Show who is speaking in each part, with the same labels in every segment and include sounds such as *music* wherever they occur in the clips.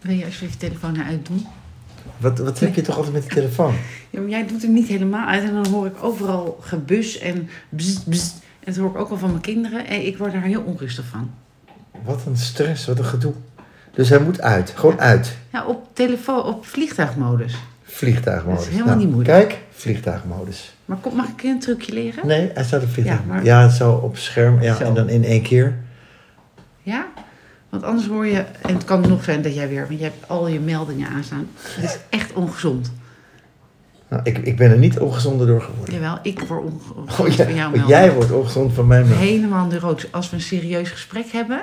Speaker 1: Wil je alsjeblieft je telefoon eruit doen?
Speaker 2: Wat, wat heb je toch altijd met de telefoon? *laughs*
Speaker 1: Ja, maar jij doet hem niet helemaal uit en dan hoor ik overal gebus en bzz, bzz. En dat hoor ik ook al van mijn kinderen. En ik word daar heel onrustig van.
Speaker 2: Wat een stress, wat een gedoe. Dus hij moet uit, gewoon uit.
Speaker 1: Ja, op telefoon, op vliegtuigmodus.
Speaker 2: Vliegtuigmodus.
Speaker 1: Dat is helemaal niet moeilijk.
Speaker 2: Kijk, vliegtuigmodus.
Speaker 1: Maar kom, mag ik een trucje leren?
Speaker 2: Nee, hij staat op vliegtuigmodus.
Speaker 1: Ja,
Speaker 2: Ja,
Speaker 1: maar-
Speaker 2: zo op scherm. Ja,
Speaker 1: Zo.
Speaker 2: en dan in één keer.
Speaker 1: Ja? Want anders hoor je, en het kan nog zijn dat jij weer, want je hebt al je meldingen aanstaan. Het is echt ongezond.
Speaker 2: Nou, ik, ik ben er niet ongezonder door geworden.
Speaker 1: Jawel, ik word onge-
Speaker 2: Oh,
Speaker 1: ongezond
Speaker 2: jij,
Speaker 1: van jouw
Speaker 2: oh,
Speaker 1: meldingen.
Speaker 2: jij wordt ongezond van mijn melding.
Speaker 1: Helemaal neurotisch. Als we een serieus gesprek hebben,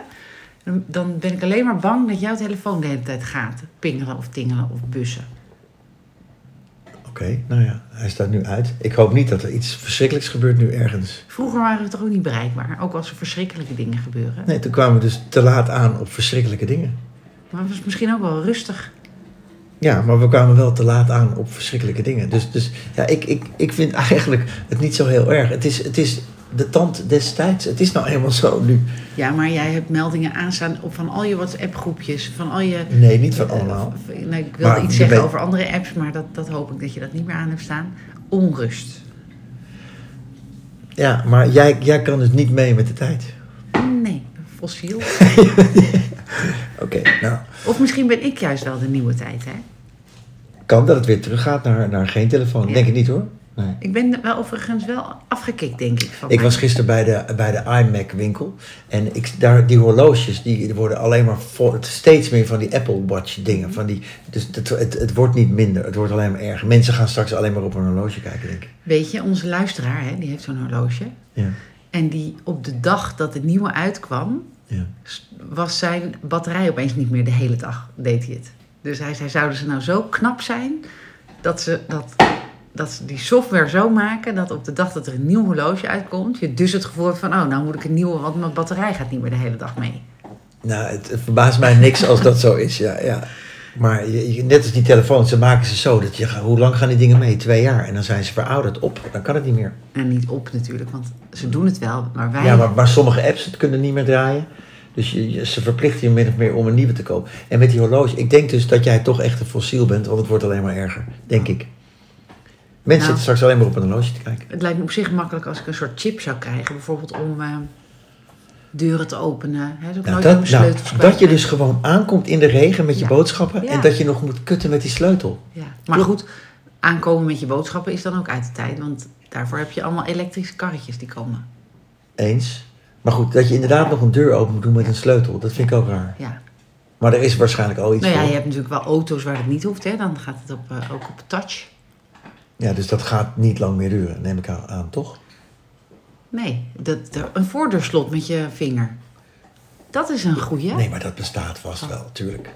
Speaker 1: dan ben ik alleen maar bang dat jouw telefoon de hele tijd gaat. Pingelen of tingelen of bussen.
Speaker 2: Oké, nou ja, hij staat nu uit. Ik hoop niet dat er iets verschrikkelijks gebeurt nu ergens.
Speaker 1: Vroeger waren we toch ook niet bereikbaar, ook als er verschrikkelijke dingen gebeuren.
Speaker 2: Nee, toen kwamen we dus te laat aan op verschrikkelijke dingen.
Speaker 1: Maar het was misschien ook wel rustig.
Speaker 2: Ja, maar we kwamen wel te laat aan op verschrikkelijke dingen. Dus, dus ja, ik, ik, ik vind eigenlijk het niet zo heel erg. Het is, het is de tand destijds. Het is nou eenmaal zo nu.
Speaker 1: Ja, maar jij hebt meldingen aanstaan op van al je WhatsApp-groepjes, van al je...
Speaker 2: Nee, niet van allemaal.
Speaker 1: Eh, nee, ik wilde
Speaker 2: Maar
Speaker 1: iets zeggen over andere apps, maar dat, dat hoop ik dat je dat niet meer aan hebt staan. Onrust.
Speaker 2: Ja, maar jij, jij kan dus niet mee met de tijd.
Speaker 1: Nee, fossiel. *laughs*
Speaker 2: Oké, nou,
Speaker 1: Of misschien ben ik juist wel de nieuwe tijd, hè?
Speaker 2: kan dat het weer teruggaat naar, naar geen telefoon?
Speaker 1: Ja.
Speaker 2: Denk ik niet hoor. Nee.
Speaker 1: Ik ben wel overigens wel afgekikt, denk ik. Van
Speaker 2: Ik was gisteren bij de, bij de iMac winkel. En ik, daar, die horloges, die worden alleen maar vol, steeds meer van die Apple Watch dingen. Van die, dus het, het, het wordt niet minder, het wordt alleen maar erger. Mensen gaan straks alleen maar op een horloge kijken, denk ik.
Speaker 1: Weet je, onze luisteraar, hè, die heeft zo'n horloge.
Speaker 2: Ja,
Speaker 1: En die op de dag dat het nieuwe uitkwam,
Speaker 2: ja.
Speaker 1: was zijn batterij opeens niet meer de hele dag, deed hij het. Dus hij zei, zouden ze nou zo knap zijn dat ze, dat, dat ze die software zo maken dat op de dag dat er een nieuw horloge uitkomt, je dus het gevoel hebt van, oh, nou moet ik een nieuwe, want mijn batterij gaat niet meer de hele dag mee.
Speaker 2: Nou, het, het verbaast mij niks als dat zo is, ja. ja. Maar je, net als die telefoons, ze maken ze zo dat je, hoe lang gaan die dingen mee? Twee jaar. En dan zijn ze verouderd op, dan kan het niet meer.
Speaker 1: En niet op natuurlijk, want ze doen het wel, maar wij...
Speaker 2: Ja, maar, maar sommige apps het kunnen niet meer draaien. Dus je, je- ze verplichten je min of meer om een nieuwe te kopen. En met die horloge, ik denk dus dat jij toch echt een fossiel bent, want het wordt alleen maar erger, denk ik. Mensen
Speaker 1: Nou.
Speaker 2: zitten straks alleen maar op een horloge te kijken.
Speaker 1: Het lijkt me op zich makkelijk als ik een soort chip zou krijgen. Bijvoorbeeld om eh, deuren te openen. Hè, dat
Speaker 2: Nou, dat, nou,
Speaker 1: kwijt
Speaker 2: dat je dus gewoon aankomt in de regen met je
Speaker 1: Ja.
Speaker 2: boodschappen
Speaker 1: Ja.
Speaker 2: en dat je nog moet kutten met die sleutel.
Speaker 1: Ja. Maar goed, aankomen met je boodschappen is dan ook uit de tijd. Want daarvoor heb je allemaal elektrische karretjes die komen.
Speaker 2: Eens. Maar goed, dat je inderdaad nog een deur open moet doen met een sleutel, dat vind ik ook raar.
Speaker 1: Ja.
Speaker 2: Maar er is waarschijnlijk al iets
Speaker 1: Nou ja,
Speaker 2: voor.
Speaker 1: je hebt natuurlijk wel auto's waar het niet hoeft. Hè. Dan gaat het op, eh, ook op touch.
Speaker 2: Ja, dus dat gaat niet lang meer duren, neem ik aan, toch?
Speaker 1: Nee, dat, een voordeurslot met je vinger. Dat is een goeie.
Speaker 2: Nee, maar dat bestaat vast wel, tuurlijk.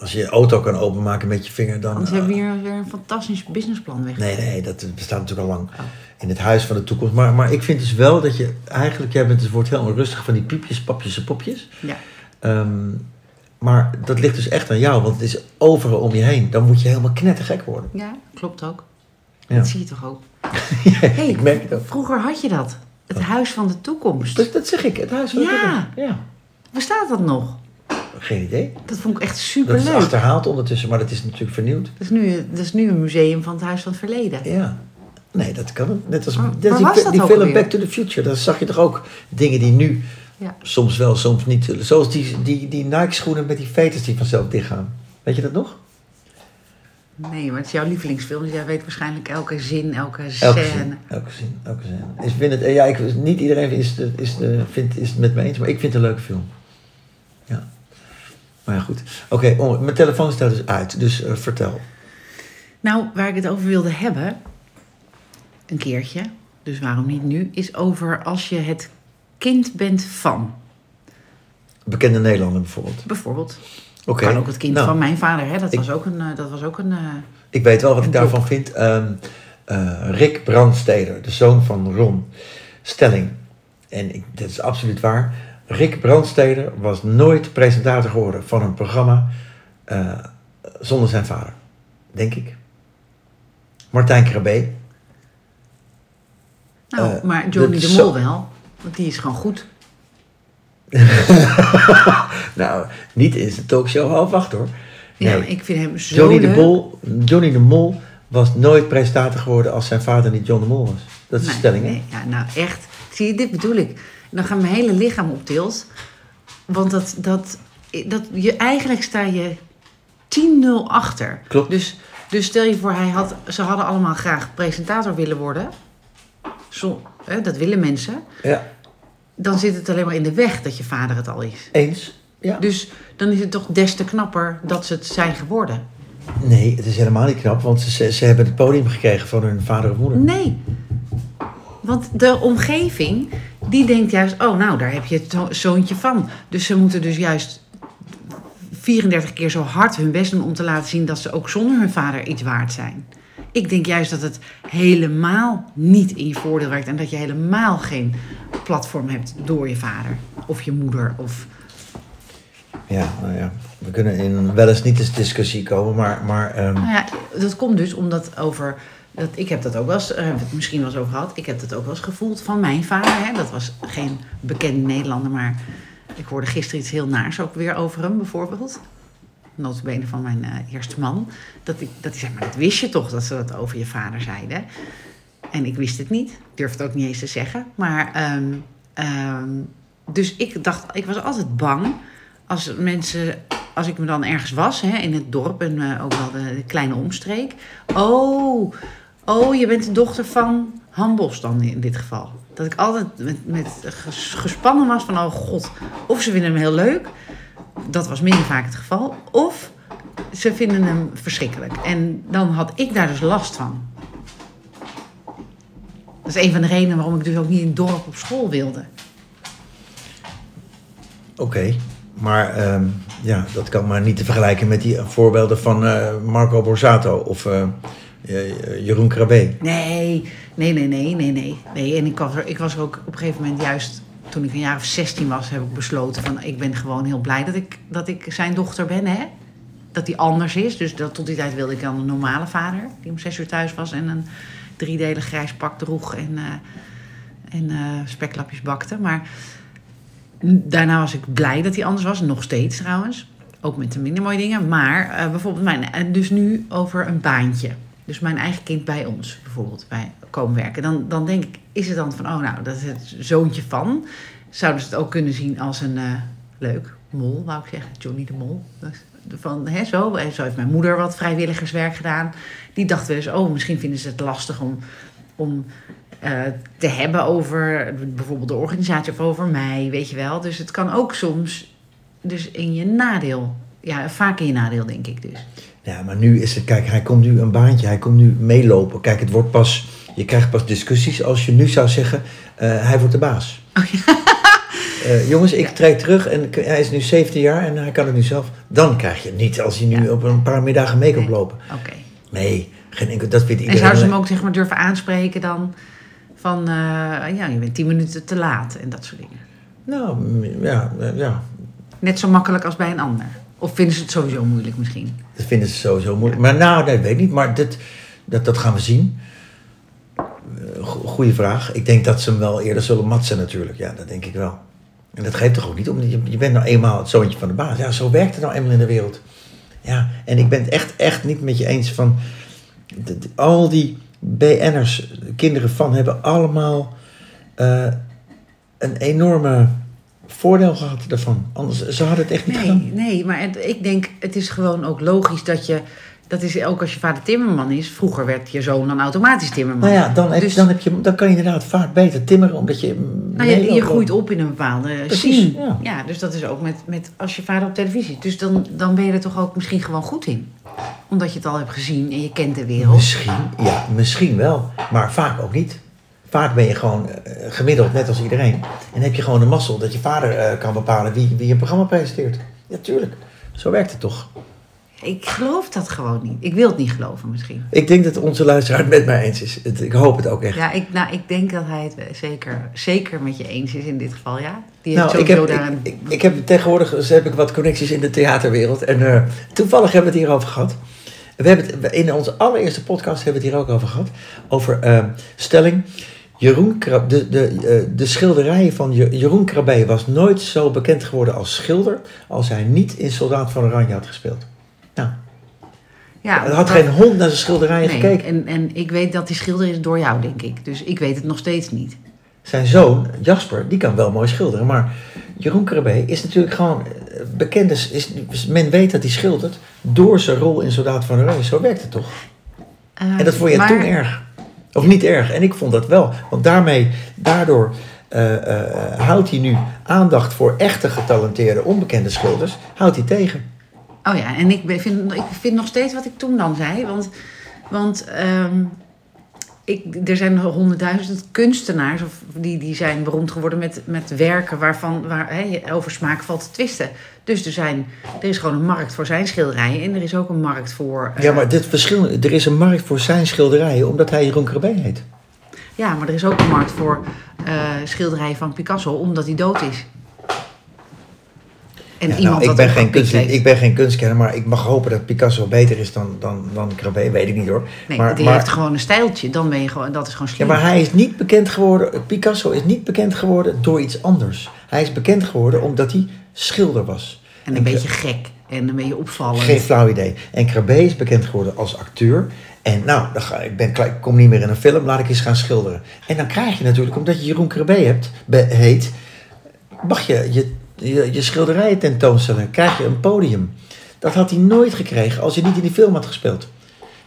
Speaker 2: Als je je auto kan openmaken met je vinger, dan...
Speaker 1: Anders
Speaker 2: eh,
Speaker 1: hebben we hier weer een fantastisch businessplan weg.
Speaker 2: Nee, nee, dat bestaat natuurlijk al lang
Speaker 1: Oh.
Speaker 2: in het huis van de toekomst. Maar, maar ik vind dus wel dat je eigenlijk, jij bent, het wordt heel onrustig van die piepjes, papjes en popjes.
Speaker 1: Ja.
Speaker 2: Ehm, maar dat ligt dus echt aan jou, want het is overal om je heen. Dan moet je helemaal knettergek worden.
Speaker 1: ja, klopt ook.
Speaker 2: Ja.
Speaker 1: Dat zie je toch ook. *laughs* Hey,
Speaker 2: ik merk het ook.
Speaker 1: Vroeger had je dat. Het huis van de toekomst.
Speaker 2: Dat, dat zeg ik, het huis van de
Speaker 1: Ja.
Speaker 2: toekomst. Ja.
Speaker 1: Bestaat dat nog?
Speaker 2: Geen idee.
Speaker 1: Dat vond ik echt
Speaker 2: Dat
Speaker 1: super
Speaker 2: is
Speaker 1: leuk.
Speaker 2: achterhaald ondertussen, maar dat is natuurlijk vernieuwd.
Speaker 1: Dat is, nu, dat is nu een museum van het Huis van het Verleden.
Speaker 2: Ja. Nee, dat kan. Net als
Speaker 1: Maar waar
Speaker 2: die,
Speaker 1: dat
Speaker 2: die film? Back to the Future. Daar zag je toch ook dingen die nu
Speaker 1: Ja.
Speaker 2: soms wel, soms niet. Zoals die, die, die Nike-schoenen met die veters die vanzelf dichtgaan. Weet je dat nog?
Speaker 1: Nee, maar het is jouw lievelingsfilm. Dus jij weet waarschijnlijk elke zin, elke
Speaker 2: Elke
Speaker 1: scène.
Speaker 2: zin. Elke zin. Elke zin. Ik vind het, ja, ik, niet iedereen is, de, is, de, vindt, is het met me eens, maar ik vind het een leuke film. Ja. Maar ja, goed. Oké, mijn telefoon staat dus uit, dus eh, vertel.
Speaker 1: Nou, waar ik het over wilde hebben, een keertje, dus waarom niet nu, is over als je het kind bent van.
Speaker 2: Bekende Nederlander bijvoorbeeld.
Speaker 1: Bijvoorbeeld.
Speaker 2: Oké.
Speaker 1: Kan ook het kind
Speaker 2: Nou,
Speaker 1: van mijn vader, hè? Dat
Speaker 2: ik-
Speaker 1: was ook een. eh, Dat was ook een eh,
Speaker 2: Ik weet wel wat ik daarvan
Speaker 1: job.
Speaker 2: vind. Ehm, eh, Rick Brandsteder, de zoon van Ron Stelling. En ik, dit is absoluut waar. Rick Brandsteder was nooit presentator geworden van een programma zonder zijn vader. Denk ik. Martijn Krabbe.
Speaker 1: nou, maar Johnny
Speaker 2: dat
Speaker 1: de
Speaker 2: is
Speaker 1: Mol wel. Want die is gewoon goed. *laughs*
Speaker 2: nou, niet in zijn talkshow half acht hoor.
Speaker 1: Ja,
Speaker 2: Nee.
Speaker 1: maar ik vind hem zo
Speaker 2: Johnny de,
Speaker 1: leuk.
Speaker 2: Mol, Johnny de Mol was nooit presentator geworden als zijn vader niet John de Mol was. Dat is de stelling, hè?
Speaker 1: nee, ja, nou echt. Zie je, dit bedoel ik. Dan gaat mijn hele lichaam op tilt. Want dat, dat, dat, je, eigenlijk sta je 10-0 achter.
Speaker 2: Klopt.
Speaker 1: Dus, dus stel je voor, hij had, ze hadden allemaal graag presentator willen worden. Zo, hè, dat willen mensen.
Speaker 2: Ja,
Speaker 1: Dan zit het alleen maar in de weg dat je vader het al is.
Speaker 2: eens. Ja.
Speaker 1: Dus dan is het toch des te knapper dat ze het zijn geworden.
Speaker 2: Nee, het is helemaal niet knap, want ze, ze hebben het podium gekregen van hun vader of moeder.
Speaker 1: Nee. Want de omgeving, die denkt juist, oh nou, daar heb je het zo- zoontje van. Dus ze moeten dus juist 34 keer zo hard hun best doen om te laten zien dat ze ook zonder hun vader iets waard zijn. Ik denk juist dat het helemaal niet in je voordeel werkt en dat je helemaal geen platform hebt door je vader of je moeder. Of...
Speaker 2: Ja, nou ja. We kunnen in wel eens niet eens discussie komen, maar, maar ehm,
Speaker 1: Nou ja, dat komt dus omdat over. Dat, ik heb dat ook wel eens, hebben we het misschien wel eens over gehad. Ik heb dat ook wel eens gevoeld van mijn vader. Hè. Dat was geen bekende Nederlander, maar ik hoorde gisteren iets heel naars ook weer over hem, bijvoorbeeld. Notabene van mijn eh, eerste man. Dat, ik, dat hij zei, maar dat wist je toch, dat ze dat over je vader zeiden. En ik wist het niet. Durf het ook niet eens te zeggen. Maar, ehm, ehm, dus ik dacht, ik was altijd bang als mensen, als ik me dan ergens was, hè, in het dorp en eh, ook wel de, kleine omstreek. Oh, oh, je bent de dochter van Han Bos dan in dit geval. Dat ik altijd met, met ges- gespannen was van, oh god, of ze vinden hem heel leuk. Dat was minder vaak het geval. Of ze vinden hem verschrikkelijk. En dan had ik daar dus last van. Dat is een van de redenen waarom ik dus ook niet in het dorp op school wilde.
Speaker 2: oké. Maar ehm, ja, dat kan maar niet te vergelijken met die voorbeelden van eh, Marco Borsato of eh, Jeroen Krabbe.
Speaker 1: Nee, nee, nee, nee, nee, nee. nee. En ik was, er, ik was er ook op een gegeven moment juist... Toen ik een jaar of 16 was, heb ik besloten van... Ik ben gewoon heel blij dat ik, dat ik zijn dochter ben, hè. Dat hij anders is. Dus dat, tot die tijd wilde ik dan een normale vader. Die om zes uur thuis was en een driedelig grijs pak droeg. En, eh, en eh, speklapjes bakte. Maar daarna was ik blij dat hij anders was. Nog steeds trouwens. Ook met de minder mooie dingen. Maar eh, bijvoorbeeld mijn, dus nu over een baantje. Dus mijn eigen kind bij ons bijvoorbeeld bij komen werken. Dan, dan denk ik, is het dan van, oh nou, dat is het zoontje van. Zouden ze het ook kunnen zien als een eh, leuk mol, wou ik zeggen. Johnny de Mol. Van, hè, zo. En zo heeft mijn moeder wat vrijwilligerswerk gedaan. Die dacht wel eens, oh, misschien vinden ze het lastig om, om eh, te hebben over bijvoorbeeld de organisatie of over mij, weet je wel. Dus het kan ook soms dus in je nadeel. Ja, vaak in je nadeel, denk ik dus.
Speaker 2: Ja, maar nu is het, kijk, hij komt nu een baantje, hij komt nu meelopen. Kijk, het wordt pas, je krijgt pas discussies als je nu zou zeggen, eh, hij wordt de baas. *laughs* Eh, jongens, ik
Speaker 1: Ja.
Speaker 2: treed terug en hij is nu 17 jaar en hij kan het nu zelf. Dan krijg je het niet als hij nu
Speaker 1: Ja.
Speaker 2: op een paar middagen mee kan
Speaker 1: Nee.
Speaker 2: lopen.
Speaker 1: Oké.
Speaker 2: Nee, geen enkel, dat vindt
Speaker 1: En
Speaker 2: iedereen.
Speaker 1: zouden ze hem ook zeg maar durven aanspreken dan van, eh, ja, je bent tien minuten te laat en dat soort dingen.
Speaker 2: Nou, ja, ja,
Speaker 1: Net zo makkelijk als bij een ander. Of vinden ze het sowieso moeilijk misschien?
Speaker 2: dat vinden ze sowieso moeilijk. Maar nou, nee, weet ik niet, maar dat, dat gaan we zien. Eh, go- Goeie vraag. Ik denk dat ze hem wel eerder zullen matsen natuurlijk. Ja, dat denk ik wel. En dat geeft toch ook niet, omdat je, bent nou eenmaal het zoontje van de baas. Ja, zo werkt het nou eenmaal in de wereld. Ja, en ik ben het echt, echt niet met je eens van... al die BN'ers, kinderen van, hebben allemaal eh, een enorme voordeel gehad daarvan. Anders, ze hadden het echt niet gedaan.
Speaker 1: Nee, nee, maar het- ik denk, het is gewoon ook logisch dat je... Dat is ook als je vader timmerman is. Vroeger werd je zoon dan automatisch timmerman.
Speaker 2: Nou ja, dan, heb,
Speaker 1: Dus-
Speaker 2: dan, heb je, dan kan je inderdaad vaak beter timmeren, omdat je...
Speaker 1: Nou, je, groeit op in een bepaalde
Speaker 2: Precies,
Speaker 1: scene.
Speaker 2: ja.
Speaker 1: dus dat is ook met, met als je vader op televisie is. Dus dan, dan ben je er toch ook misschien gewoon goed in. Omdat je het al hebt gezien en je kent de wereld.
Speaker 2: Misschien, ja, misschien wel, maar vaak ook niet. Vaak ben je gewoon eh, gemiddeld, net als iedereen. En heb je gewoon de mazzel dat je vader eh, kan bepalen wie, wie een programma presenteert. Ja, tuurlijk. Zo werkt het toch.
Speaker 1: Ik geloof dat gewoon niet. Ik wil het niet geloven misschien.
Speaker 2: Ik denk dat onze luisteraar het met mij eens is. Het- ik hoop het ook echt.
Speaker 1: Ja, ik, nou, ik denk dat hij het zeker, zeker met je eens is in dit geval, ja. Die
Speaker 2: Nou,
Speaker 1: heeft
Speaker 2: ik
Speaker 1: sowieso
Speaker 2: heb,
Speaker 1: daar
Speaker 2: ik,
Speaker 1: een...
Speaker 2: ik, ik heb tegenwoordig dus heb ik wat connecties in de theaterwereld. En eh, toevallig hebben we het hierover gehad. We hebben het, in onze allereerste podcast hebben we het hier ook over gehad. Over stelling. Jeroen Krab, de, de, eh, de schilderijen van Je- Jeroen Krabbe was nooit zo bekend geworden als schilder als hij niet in Soldaat van Oranje had gespeeld. Nou,
Speaker 1: Ja,
Speaker 2: er had
Speaker 1: dat-
Speaker 2: geen hond naar zijn schilderijen
Speaker 1: nee,
Speaker 2: gekeken.
Speaker 1: En, en ik weet dat die schilder is door jou, denk ik. Dus ik weet het nog steeds niet.
Speaker 2: Zijn zoon, Jasper, die kan wel mooi schilderen. Maar Jeroen Krabbe is natuurlijk gewoon eh, bekend. Is, is, men weet dat hij schildert door zijn rol in Soldaat van Oranje. Zo werkt het toch? En dat vond je
Speaker 1: maar-
Speaker 2: toen erg. Of niet erg. En ik vond dat wel. Want daarmee, daardoor eh, eh, houdt hij nu aandacht voor echte getalenteerde onbekende schilders. Houdt hij tegen.
Speaker 1: Oh ja, en ik vind, ik vind nog steeds wat ik toen dan zei. Want, want ehm, ik, er zijn honderdduizend kunstenaars of die, die zijn beroemd geworden met, met werken waarvan waar, hè, over smaak valt te twisten. Dus er, zijn, er is gewoon een markt voor zijn schilderijen en er is ook een markt voor. eh,
Speaker 2: Ja, maar dit verschil, er is een markt voor zijn schilderijen omdat hij Jeroen Krabbe heet.
Speaker 1: ja, maar er is ook een markt voor eh, schilderijen van Picasso omdat hij dood is. En
Speaker 2: Ja,
Speaker 1: iemand
Speaker 2: nou, ik, ben geen kunst, ik ben geen kunstkenner, maar ik mag hopen dat Picasso beter is dan, dan, dan Krabbe. Weet ik niet hoor.
Speaker 1: Nee,
Speaker 2: maar,
Speaker 1: die
Speaker 2: maar,
Speaker 1: heeft gewoon een stijltje. Dan ben je gewoon, dat is gewoon
Speaker 2: ja,
Speaker 1: slim.
Speaker 2: maar hij is niet bekend geworden. Picasso is niet bekend geworden door iets anders. Hij is bekend geworden omdat hij schilder was.
Speaker 1: En een
Speaker 2: En
Speaker 1: beetje gek. En een beetje opvallend.
Speaker 2: Geen flauw idee. En Krabbe is bekend geworden als acteur. En nou, dan ga, ik, ben, ik kom niet meer in een film, laat ik eens gaan schilderen. En dan krijg je natuurlijk, omdat je Jeroen Krabbe hebt, be- heet, mag je je, je je schilderijen tentoonstellen. Krijg je een podium. Dat had hij nooit gekregen als hij niet in die film had gespeeld.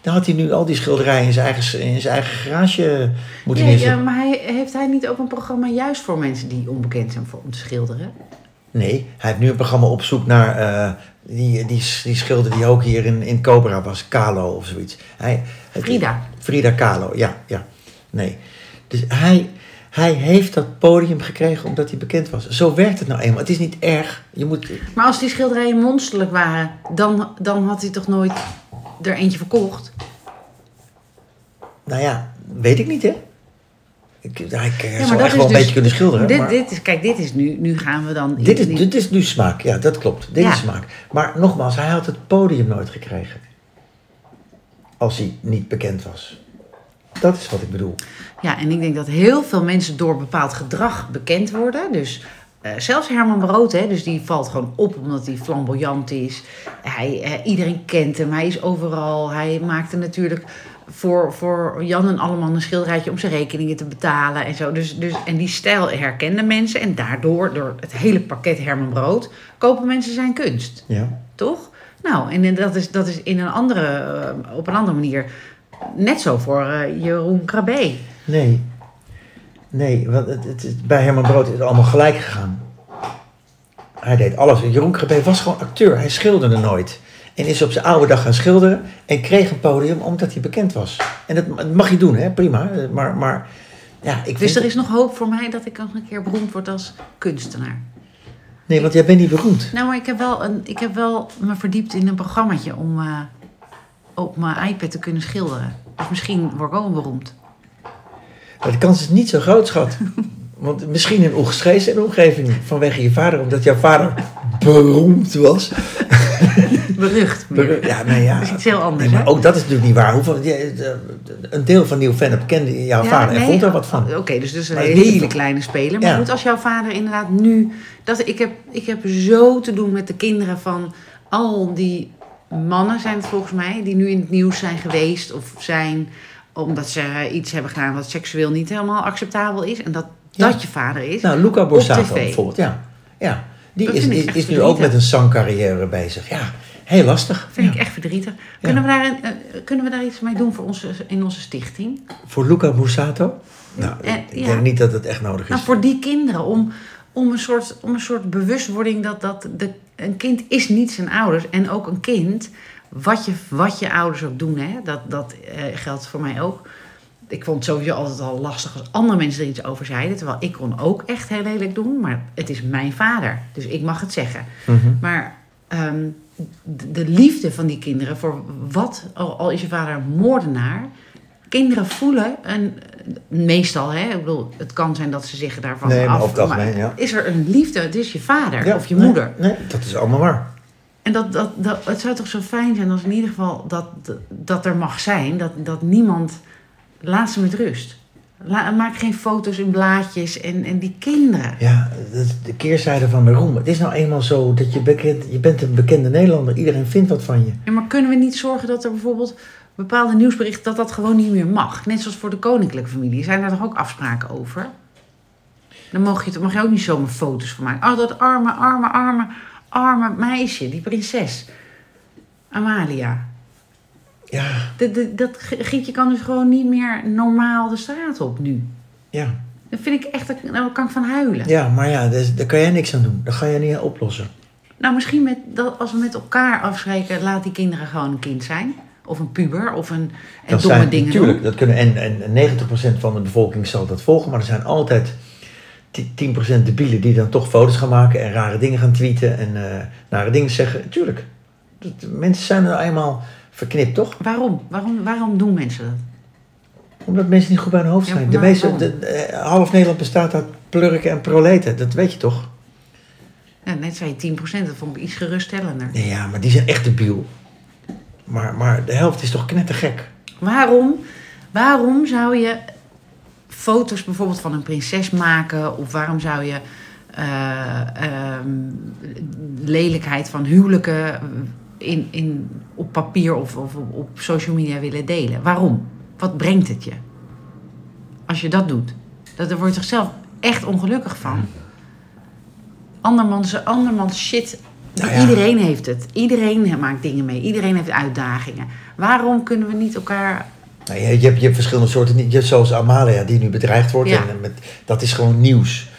Speaker 2: Dan had hij nu al die schilderijen in zijn eigen, in zijn eigen garage moeten
Speaker 1: Ja, ja,
Speaker 2: neerzetten.
Speaker 1: maar hij, heeft hij niet ook een programma juist voor mensen die onbekend zijn voor, om te schilderen?
Speaker 2: Nee, hij heeft nu een programma op zoek naar eh, die, die, die schilder die ook hier in, in Cobra was, Kalo of zoiets. Hij, het-
Speaker 1: Frida.
Speaker 2: Frida Kahlo, ja, ja. Nee. Dus hij, hij heeft dat podium gekregen omdat hij bekend was. Zo werkt het nou eenmaal. Het is niet erg. Je moet,
Speaker 1: Maar als die schilderijen monsterlijk waren, dan, dan had hij toch nooit er eentje verkocht?
Speaker 2: nou ja, weet ik niet hè. Ik, hij
Speaker 1: maar
Speaker 2: zou echt wel een
Speaker 1: dus-
Speaker 2: beetje kunnen schilderen.
Speaker 1: dit,
Speaker 2: maar
Speaker 1: dit is, kijk, dit is nu, nu gaan we dan...
Speaker 2: dit, is,
Speaker 1: in-
Speaker 2: dit is nu smaak. Ja, dat klopt. Dit
Speaker 1: Ja.
Speaker 2: is smaak. Maar nogmaals, hij had het podium nooit gekregen. Als hij niet bekend was. Dat is wat ik bedoel.
Speaker 1: Ja, en ik denk dat heel veel mensen door bepaald gedrag bekend worden. Dus eh, zelfs Herman Brood, hè, dus die valt gewoon op omdat hij flamboyant is. Hij, eh, iedereen kent hem, hij is overal. Hij maakte natuurlijk voor, voor Jan en Alleman een schilderijtje om zijn rekeningen te betalen en zo. Dus, dus, en die stijl herkenden mensen en daardoor, door het hele pakket Herman Brood, kopen mensen zijn kunst.
Speaker 2: Ja.
Speaker 1: Toch? Nou, en dat is, dat is in een andere, eh, op een andere manier net zo voor eh, Jeroen Krabbe.
Speaker 2: Nee. Nee, want het, het, bij Herman Brood is het allemaal gelijk gegaan. Hij deed alles. Jeroen Krabbe was gewoon acteur. Hij schilderde nooit. En is op zijn oude dag gaan schilderen. En kreeg een podium omdat hij bekend was. En dat, mag je doen, hè? prima. Maar, maar ja, ik
Speaker 1: Dus er is nog hoop voor mij dat ik nog een keer beroemd word als kunstenaar.
Speaker 2: Nee, want jij bent niet beroemd.
Speaker 1: Nou, maar ik heb wel, een, ik heb wel me verdiept in een programmaatje om eh, op mijn iPad te kunnen schilderen. Dus misschien word ik ook wel beroemd.
Speaker 2: De kans is niet zo groot, schat. *laughs* Want misschien in Oegstrees en omgeving vanwege je vader. Omdat jouw vader beroemd was. *laughs*
Speaker 1: Berucht.
Speaker 2: Ja, nee, ja.
Speaker 1: Dat is iets heel anders,
Speaker 2: Nee, maar ook dat is natuurlijk niet waar. Hoeveel, een deel van Nieuw-Vennep kende jouw
Speaker 1: Ja,
Speaker 2: vader en
Speaker 1: nee,
Speaker 2: vond er wat van.
Speaker 1: Oké, dus, dus een
Speaker 2: het is
Speaker 1: hele
Speaker 2: niet-
Speaker 1: kleine speler. Maar
Speaker 2: Ja.
Speaker 1: goed, als jouw vader inderdaad nu... Dat, ik, heb, ik heb zo te doen met de kinderen van al die mannen, zijn het volgens mij... die nu in het nieuws zijn geweest of zijn... omdat ze iets hebben gedaan wat seksueel niet helemaal acceptabel is. En dat
Speaker 2: Ja.
Speaker 1: dat je vader is.
Speaker 2: Nou, Luca Borsato bijvoorbeeld, ja. ja. Die
Speaker 1: Dat
Speaker 2: is, is, nu ook met een zangcarrière bezig. Ja, heel lastig.
Speaker 1: vind
Speaker 2: Ja.
Speaker 1: ik echt verdrietig. Kunnen, we daar, eh, kunnen we daar iets mee doen voor onze, in onze stichting?
Speaker 2: Voor Luca Borsato? Nou, ik denk niet dat het echt nodig is.
Speaker 1: Nou, voor die kinderen, om, om, een, soort, om een soort bewustwording dat, dat de, een kind is niet zijn ouders. En ook een kind, wat je, wat je ouders ook doen, hè, dat, dat eh, geldt voor mij ook. Ik vond het sowieso altijd al lastig als andere mensen er iets over zeiden. Terwijl ik kon ook echt heel lelijk doen. Maar het is mijn vader. Dus ik mag het zeggen.
Speaker 2: Mhm.
Speaker 1: Maar ehm, de, de liefde van die kinderen voor wat, al, al is je vader een moordenaar. Kinderen voelen, en meestal, hè, ik bedoel, het kan zijn dat ze zich daarvan
Speaker 2: Nee, maar
Speaker 1: af.
Speaker 2: ja.
Speaker 1: Is er een liefde? Het is je vader
Speaker 2: Ja,
Speaker 1: of je
Speaker 2: nee,
Speaker 1: moeder.
Speaker 2: Nee, dat is allemaal waar.
Speaker 1: En dat, dat, dat, het zou toch zo fijn zijn als in ieder geval dat, dat er mag zijn, dat, dat niemand laat ze met rust. La- maak geen foto's in blaadjes en, en die kinderen.
Speaker 2: Ja, dat is de keerzijde van de roem. Het is nou eenmaal zo dat je, bekend, je bent een bekende Nederlander. Iedereen vindt wat van je.
Speaker 1: Ja, maar kunnen we niet zorgen dat er bijvoorbeeld bepaalde nieuwsberichten, dat dat gewoon niet meer mag? Net zoals voor de koninklijke familie. Zijn daar toch ook afspraken over? Dan mag je, mag je ook niet zomaar foto's van maken. Oh, dat arme, arme, arme, arme meisje, die prinses. Amalia.
Speaker 2: Ja,
Speaker 1: De, de, dat gietje kan dus gewoon niet meer normaal de straat op nu.
Speaker 2: ja.
Speaker 1: Dat vind ik echt, daar kan ik van huilen.
Speaker 2: Ja, maar ja, daar, daar kan jij niks aan doen. Dat ga je niet oplossen.
Speaker 1: Nou, misschien met, dat, als we met elkaar afspreken, laat die kinderen gewoon een kind zijn. Of een puber, of een en
Speaker 2: Dat
Speaker 1: domme
Speaker 2: zijn,
Speaker 1: dingen
Speaker 2: natuurlijk,
Speaker 1: doen.
Speaker 2: dat kunnen, en, en 90% van de bevolking zal dat volgen, maar er zijn altijd 10% debielen die dan toch foto's gaan maken en rare dingen gaan tweeten en eh, nare dingen zeggen. Tuurlijk, dat, mensen zijn er eenmaal verknipt, toch?
Speaker 1: Waarom? Waarom? Waarom doen mensen dat?
Speaker 2: Omdat mensen niet goed bij hun hoofd
Speaker 1: Ja,
Speaker 2: zijn. de meeste, de, eh, half Nederland bestaat uit plurken en proleten, dat weet je toch?
Speaker 1: Ja, net zei je 10%, dat vond ik iets geruststellender.
Speaker 2: Nee, ja, maar die zijn echt debiel. Maar, maar de helft is toch knettergek?
Speaker 1: Waarom, waarom zou je foto's bijvoorbeeld van een prinses maken? Of waarom zou je eh, ehm, lelijkheid van huwelijken in, in, op papier of, of op- social media willen delen? Waarom? Wat brengt het je? Als je dat doet. Dat, daar word je toch zelf echt ongelukkig van. Andermans, andermans shit.
Speaker 2: Nou ja.
Speaker 1: Iedereen heeft het. Iedereen maakt dingen mee. Iedereen heeft uitdagingen. Waarom kunnen we niet elkaar...
Speaker 2: Nou, je, je, hebt, je hebt verschillende soorten. Je hebt zoals Amalia, die nu bedreigd wordt.
Speaker 1: Ja.
Speaker 2: En, met, dat is gewoon nieuws.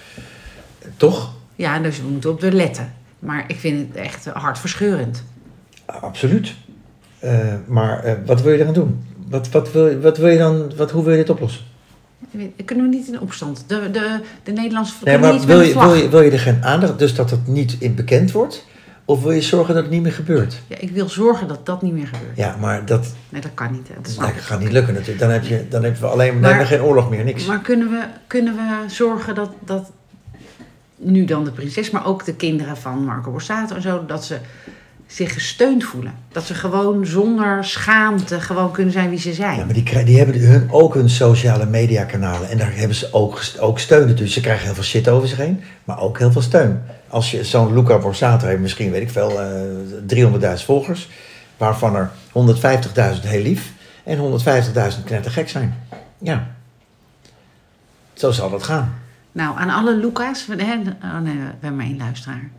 Speaker 2: Toch?
Speaker 1: Ja, dus we moeten op de letten. Maar ik vind het echt hartverscheurend.
Speaker 2: Absoluut. Eh, maar eh, wat wil je eraan doen? Wat, wat wil, wat wil je dan, wat, hoe wil je dit oplossen?
Speaker 1: Kunnen we niet in opstand? De, de, de Nederlandse
Speaker 2: Nee, maar
Speaker 1: niet
Speaker 2: wil je, wil, je, wil je er geen aandacht, dus dat het niet in bekend wordt? Of wil je zorgen dat het niet meer gebeurt?
Speaker 1: Ja, ik wil zorgen dat dat niet meer gebeurt.
Speaker 2: Ja, maar dat,
Speaker 1: Nee, dat kan niet. hè. Dat
Speaker 2: gaat niet lukken natuurlijk. Dan heb je, dan hebben we alleen
Speaker 1: Maar-
Speaker 2: geen oorlog meer, niks.
Speaker 1: Maar kunnen we, kunnen we zorgen dat, dat nu dan de prinses, maar ook de kinderen van Marco Borsato en zo, dat ze zich gesteund voelen? Dat ze gewoon zonder schaamte gewoon kunnen zijn wie ze zijn.
Speaker 2: Ja, maar die, die hebben hun, ook hun sociale media kanalen. En daar hebben ze ook, ook steun. Dus ze krijgen heel veel shit over zich heen. Maar ook heel veel steun. Als je zo'n Luca Borsato heeft, misschien weet ik veel, eh 300.000 volgers. Waarvan er 150.000 heel lief. En 150.000 knettergek zijn. Ja. Zo zal dat gaan.
Speaker 1: Nou, aan alle Lucas, we, hè, oh nee, we hebben maar één luisteraar.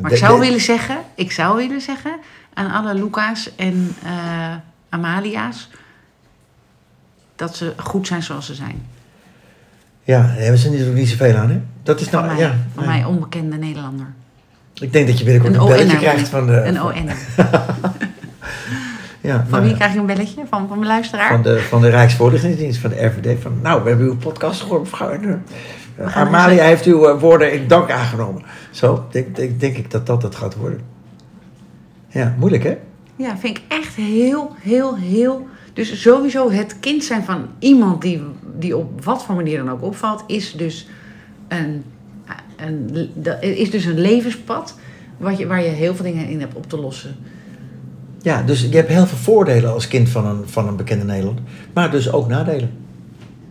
Speaker 1: Maar ik zou willen zeggen, ik zou willen zeggen aan alle Luca's en eh, Amalia's dat ze goed zijn zoals ze zijn.
Speaker 2: Ja, daar hebben ze natuurlijk niet zoveel aan, hè? Dat is
Speaker 1: Van,
Speaker 2: nou,
Speaker 1: mij,
Speaker 2: ja.
Speaker 1: van
Speaker 2: ja.
Speaker 1: mij onbekende Nederlander.
Speaker 2: Ik denk dat je binnenkort een,
Speaker 1: Een
Speaker 2: belletje krijgt van de...
Speaker 1: Een ON. *laughs*
Speaker 2: ja,
Speaker 1: Van
Speaker 2: nou
Speaker 1: wie krijg ik een belletje? Van, van mijn luisteraar?
Speaker 2: Van de, van de Rijksvoorlichtingsdienst, van de RVD. Van, nou, we hebben uw podcast gehoord, mevrouw. Amalia heeft uw eh, woorden in dank aangenomen. Zo, denk, denk, denk ik dat dat het gaat worden. Ja, moeilijk hè?
Speaker 1: Ja, vind ik echt heel, heel, heel... Dus sowieso het kind zijn van iemand die, die op wat voor manier dan ook opvalt... is dus een, een, dat is dus een levenspad wat je, waar je heel veel dingen in hebt op te lossen.
Speaker 2: Ja, dus je hebt heel veel voordelen als kind van een, van een bekende Nederlander. Maar dus ook nadelen.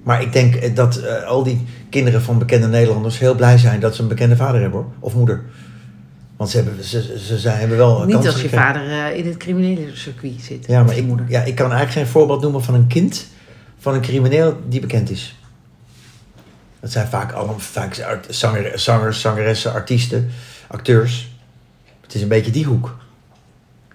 Speaker 2: Maar ik denk eh, dat eh, al die kinderen van bekende Nederlanders heel blij zijn dat ze een bekende vader hebben hoor. Of moeder. Want ze hebben, ze, ze, ze zijn, hebben wel een
Speaker 1: Niet als je vader eh, in het criminele circuit zit.
Speaker 2: Ja, maar ik,
Speaker 1: moeder.
Speaker 2: ja, ik kan eigenlijk geen voorbeeld noemen van een kind van een crimineel die bekend is. Dat zijn vaak allemaal vaak zanger, zangers, zangeressen, artiesten, acteurs. Het is een beetje die hoek.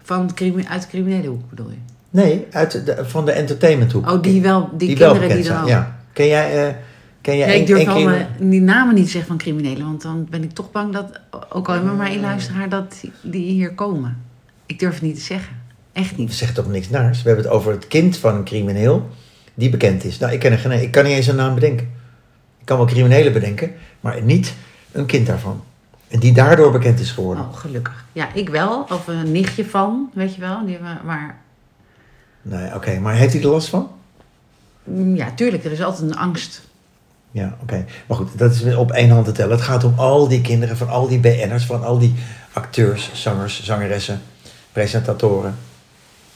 Speaker 1: Van uit de criminele hoek bedoel je?
Speaker 2: Nee, uit de, van de entertainmenthoek.
Speaker 1: Oh, die wel, die,
Speaker 2: die wel
Speaker 1: kinderen
Speaker 2: bekend
Speaker 1: die dan
Speaker 2: zijn. Ja. Ken jij, eh ken jij één-
Speaker 1: ik durf wel mijn- die namen niet te zeggen van criminelen, want dan ben ik toch bang dat, ook al hebben we maar één luisteraar, dat die hier komen. Ik durf het niet te zeggen. Echt niet.
Speaker 2: zeggen toch niks naars? We hebben het over het kind van een crimineel die bekend is. Nou, ik, ken er geen, ik kan niet eens een naam bedenken. Ik kan wel criminelen bedenken, maar niet een kind daarvan. En die daardoor bekend is geworden.
Speaker 1: Oh, gelukkig. Ja, ik wel. Of een nichtje van, weet je wel. Die, maar
Speaker 2: Nee, oké. Maar heeft hij er last van?
Speaker 1: Mm, ja, tuurlijk, er is altijd een angst.
Speaker 2: Ja, oké. Maar goed, dat is op één hand te tellen. Het gaat om al die kinderen van al die BN'ers, van al die acteurs, zangers, zangeressen, presentatoren.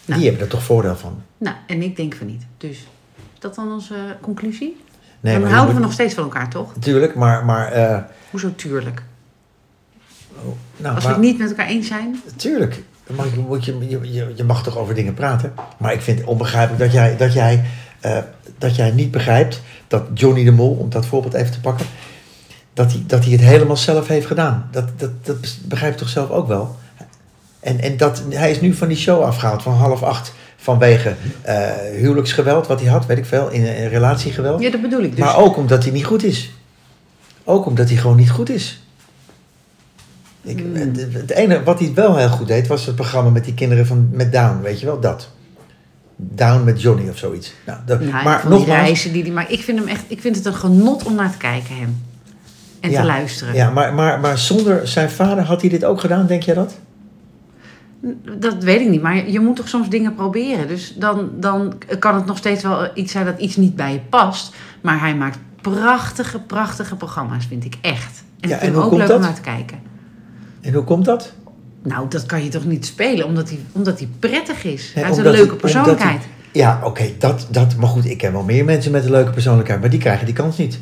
Speaker 1: Nou.
Speaker 2: Die hebben er toch voordeel van.
Speaker 1: Nou, en ik denk van niet. Dus Is dat dan onze conclusie?
Speaker 2: Nee,
Speaker 1: dan
Speaker 2: maar
Speaker 1: houden we nog steeds van elkaar, toch?
Speaker 2: Natuurlijk, maar... maar eh,
Speaker 1: Hoezo tuurlijk?
Speaker 2: nou,
Speaker 1: Als we
Speaker 2: maar-
Speaker 1: het niet met elkaar eens zijn,
Speaker 2: Tuurlijk. Maar je, moet je, je, je, je mag toch over dingen praten. Maar ik vind het onbegrijpelijk dat jij, dat, jij, eh, dat jij niet begrijpt dat Johnny de Mol, om dat voorbeeld even te pakken, dat hij, dat hij het helemaal zelf heeft gedaan. Dat, dat, dat begrijp je toch zelf ook wel? En, en dat, hij is nu van die show afgehaald van half acht vanwege eh, huwelijksgeweld, wat hij had, weet ik veel, in, in relatiegeweld.
Speaker 1: ja, dat bedoel ik dus.
Speaker 2: Maar ook omdat hij niet goed is. Ook omdat hij gewoon niet goed is. Ik,
Speaker 1: Hmm.
Speaker 2: het, het enige wat hij wel heel goed deed, was het programma met die kinderen van, met Down, weet je wel, dat. Down met Johnny of zoiets. Nou, de-
Speaker 1: Nou,
Speaker 2: maar
Speaker 1: die
Speaker 2: nogmaals,
Speaker 1: reizen die die maar ik vind hem echt, ik vind het een genot om naar te kijken hem. En
Speaker 2: Ja,
Speaker 1: te luisteren.
Speaker 2: ja, maar, maar, maar zonder zijn vader had hij dit ook gedaan, denk jij dat?
Speaker 1: Dat weet ik niet, maar je moet toch soms dingen proberen. Dus dan, dan kan het nog steeds wel iets zijn dat iets niet bij je past. Maar hij maakt prachtige, prachtige programma's, vind ik echt. En
Speaker 2: Ja,
Speaker 1: ik
Speaker 2: en
Speaker 1: vind hem ook leuk
Speaker 2: dat?
Speaker 1: om naar te kijken.
Speaker 2: En hoe komt dat?
Speaker 1: Nou, dat kan je toch niet spelen, omdat hij, omdat hij prettig is. Hij heeft een leuke persoonlijkheid.
Speaker 2: Ja, oké, dat, dat, maar goed, ik ken wel meer mensen met een leuke persoonlijkheid, maar die krijgen die kans niet.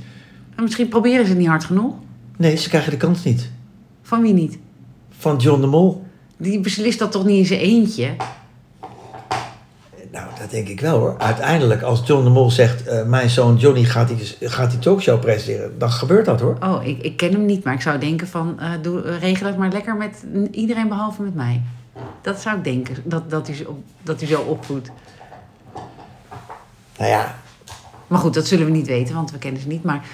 Speaker 1: En misschien proberen ze het niet hard genoeg.
Speaker 2: Nee, ze krijgen de kans niet.
Speaker 1: Van wie niet?
Speaker 2: Van John de Mol.
Speaker 1: Die beslist dat toch niet in zijn eentje?
Speaker 2: Nou, dat denk ik wel hoor. Uiteindelijk, als John de Mol zegt: eh, Mijn zoon Johnny gaat die, gaat die talkshow presenteren, dan gebeurt dat hoor.
Speaker 1: Oh, ik, ik ken hem niet, maar ik zou denken van... eh, doe, eh, regel het maar lekker met iedereen behalve met mij. Dat zou ik denken, dat, dat, hij, zo, dat hij zo opvoedt.
Speaker 2: Nou ja,
Speaker 1: Maar goed, dat zullen we niet weten, want we kennen ze niet. Maar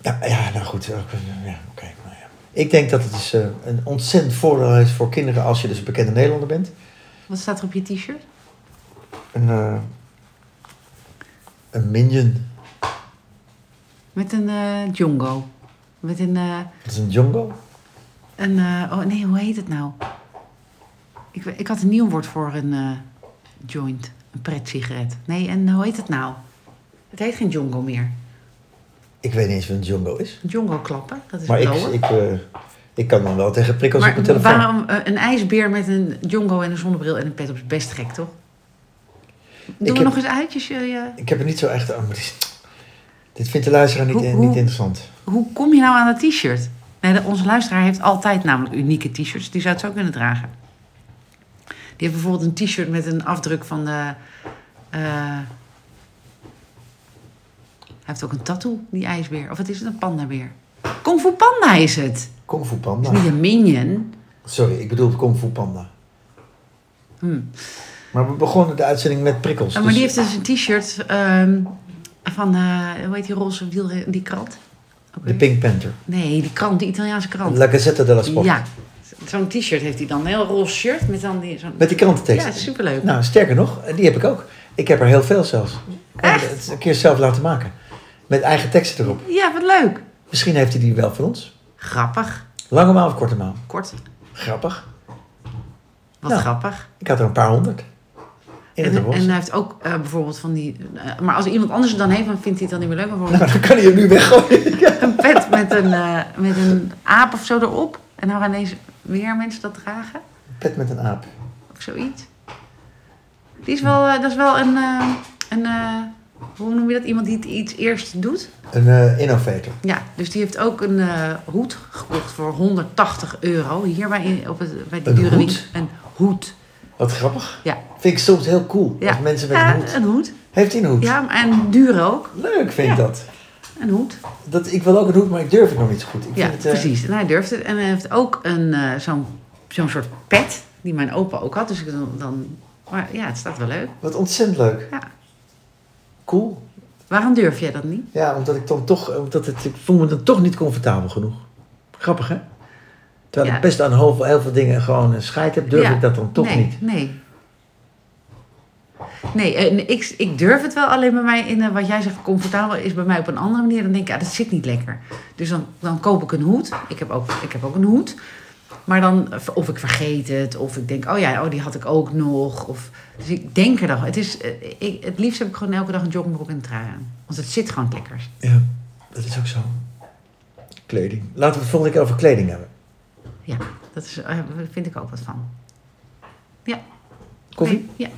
Speaker 2: ja, ja nou goed. eh, Ja, oké, nou ja. Ik denk dat het dus, eh, een ontzettend voordeel is voor kinderen als je dus een bekende Nederlander bent.
Speaker 1: wat staat er op je t-shirt?
Speaker 2: Een, eh, een minion.
Speaker 1: Met een eh jongo. Met een,
Speaker 2: Dat is een jongo.
Speaker 1: een oh nee, hoe heet het nou? Ik, ik had een nieuw woord voor een joint. Een pret-sigaret. Nee, en hoe heet het nou? Het heet geen jongo meer.
Speaker 2: Ik weet niet eens wat een jongo is.
Speaker 1: Jongo klappen, dat is
Speaker 2: Maar ik, ik, ik kan dan wel tegen prikkels op mijn telefoon.
Speaker 1: waarom een ijsbeer met een jongo en een zonnebril en een pet op is best gek, toch? Doen we
Speaker 2: heb-
Speaker 1: nog eens uit, je, je-
Speaker 2: Ik heb er niet zo echt aan. dit- vindt de luisteraar niet,
Speaker 1: Hoe-
Speaker 2: eh,
Speaker 1: hoe-
Speaker 2: niet interessant.
Speaker 1: Hoe kom je nou aan dat t-shirt? Nee, de- onze luisteraar heeft altijd namelijk unieke t-shirts. Die zou het zo kunnen dragen. Die heeft bijvoorbeeld een t-shirt met een afdruk van de... eh, hij heeft ook een tattoo, die ijsbeer. Of wat is het, een pandabeer? Kung Fu Panda is het.
Speaker 2: Kung Fu
Speaker 1: Het
Speaker 2: Panda.
Speaker 1: is niet een minion.
Speaker 2: Sorry, ik bedoel Kung Fu Panda.
Speaker 1: Hm.
Speaker 2: Maar we begonnen de uitzending met prikkels.
Speaker 1: Maar
Speaker 2: dus-
Speaker 1: die heeft dus een t-shirt ehm, van, eh, hoe heet die roze wiel, die krant?
Speaker 2: De? Pink Panther.
Speaker 1: Nee, die krant, die Italiaanse krant.
Speaker 2: La Gazzetta della Sport.
Speaker 1: Ja, zo'n t-shirt heeft hij dan. Een heel roze shirt met dan die... Zo'n...
Speaker 2: Met die krantentekst.
Speaker 1: Ja, superleuk.
Speaker 2: Nou, sterker nog, die heb ik ook. Ik heb er heel veel zelfs. Heb het een keer zelf laten maken. Met eigen teksten erop.
Speaker 1: Ja, wat leuk.
Speaker 2: Misschien heeft hij die wel van ons.
Speaker 1: Grappig.
Speaker 2: Lange maal of korte maal?
Speaker 1: Kort.
Speaker 2: Grappig.
Speaker 1: Wat
Speaker 2: Nou.
Speaker 1: grappig.
Speaker 2: Ik had er een paar honderd.
Speaker 1: En, hij heeft ook eh, bijvoorbeeld van die... eh, maar als iemand anders het dan heeft, dan vindt hij het dan niet meer leuk.
Speaker 2: Nou, dan kan hij hem nu weggooien. Ja. *laughs*
Speaker 1: een pet met een, eh, met een aap of zo erop. En dan gaan ineens weer mensen dat dragen.
Speaker 2: Pet met een aap.
Speaker 1: Of zoiets. Die is wel, dat is wel een... een hoe noem je dat? Iemand die het iets eerst doet.
Speaker 2: Een eh, innovator.
Speaker 1: Ja, dus die heeft ook een hoed gekocht voor 180 euro. Hier bij, op het, bij die
Speaker 2: Een
Speaker 1: dure
Speaker 2: hoed?
Speaker 1: winkel. Een hoed.
Speaker 2: Wat grappig.
Speaker 1: Ja.
Speaker 2: Vind ik soms heel cool.
Speaker 1: Ja.
Speaker 2: Als mensen met een hoed.
Speaker 1: een hoed.
Speaker 2: Heeft hij een hoed?
Speaker 1: Ja, en duur ook.
Speaker 2: Leuk vind ik dat.
Speaker 1: Een hoed.
Speaker 2: dat. Ik wil ook een hoed, maar ik durf het nog niet zo goed. Ik
Speaker 1: Ja,
Speaker 2: vind het, eh,
Speaker 1: precies. En hij durft het. En hij heeft ook een, eh, zo'n, zo'n soort pet, die mijn opa ook had. Dus ik dan, dan... Maar ja, het staat wel leuk.
Speaker 2: Wat ontzettend leuk.
Speaker 1: Ja.
Speaker 2: Cool.
Speaker 1: Waarom durf jij dat niet?
Speaker 2: Ja, omdat ik dan toch, omdat het, ik voel me dan toch niet comfortabel genoeg. Grappig, hè? Terwijl
Speaker 1: Ja.
Speaker 2: ik best aan heel veel, heel veel dingen gewoon een scheid heb, durf
Speaker 1: Ja.
Speaker 2: ik dat dan toch
Speaker 1: nee,
Speaker 2: niet.
Speaker 1: Nee. Nee, en ik, ik durf het wel. Alleen bij mij, in, eh, wat jij zegt, comfortabel is bij mij op een andere manier. Dan denk ik, ja, dat zit niet lekker. Dus dan, dan koop ik een hoed. Ik heb, ook, ik heb ook een hoed. Maar dan, of ik vergeet het. Of ik denk, oh ja, oh, die had ik ook nog. Of, dus ik denk er dan. Het, is, eh, ik, het liefst heb ik gewoon elke dag een joggingbroek en een trui aan. Want het zit gewoon het lekkers.
Speaker 2: Ja, dat is ook zo. Kleding. Laten we het volgende keer over kleding hebben.
Speaker 1: Ja, dat is, eh, daar vind ik ook wat van. Ja.
Speaker 2: Koffie?
Speaker 1: Ja.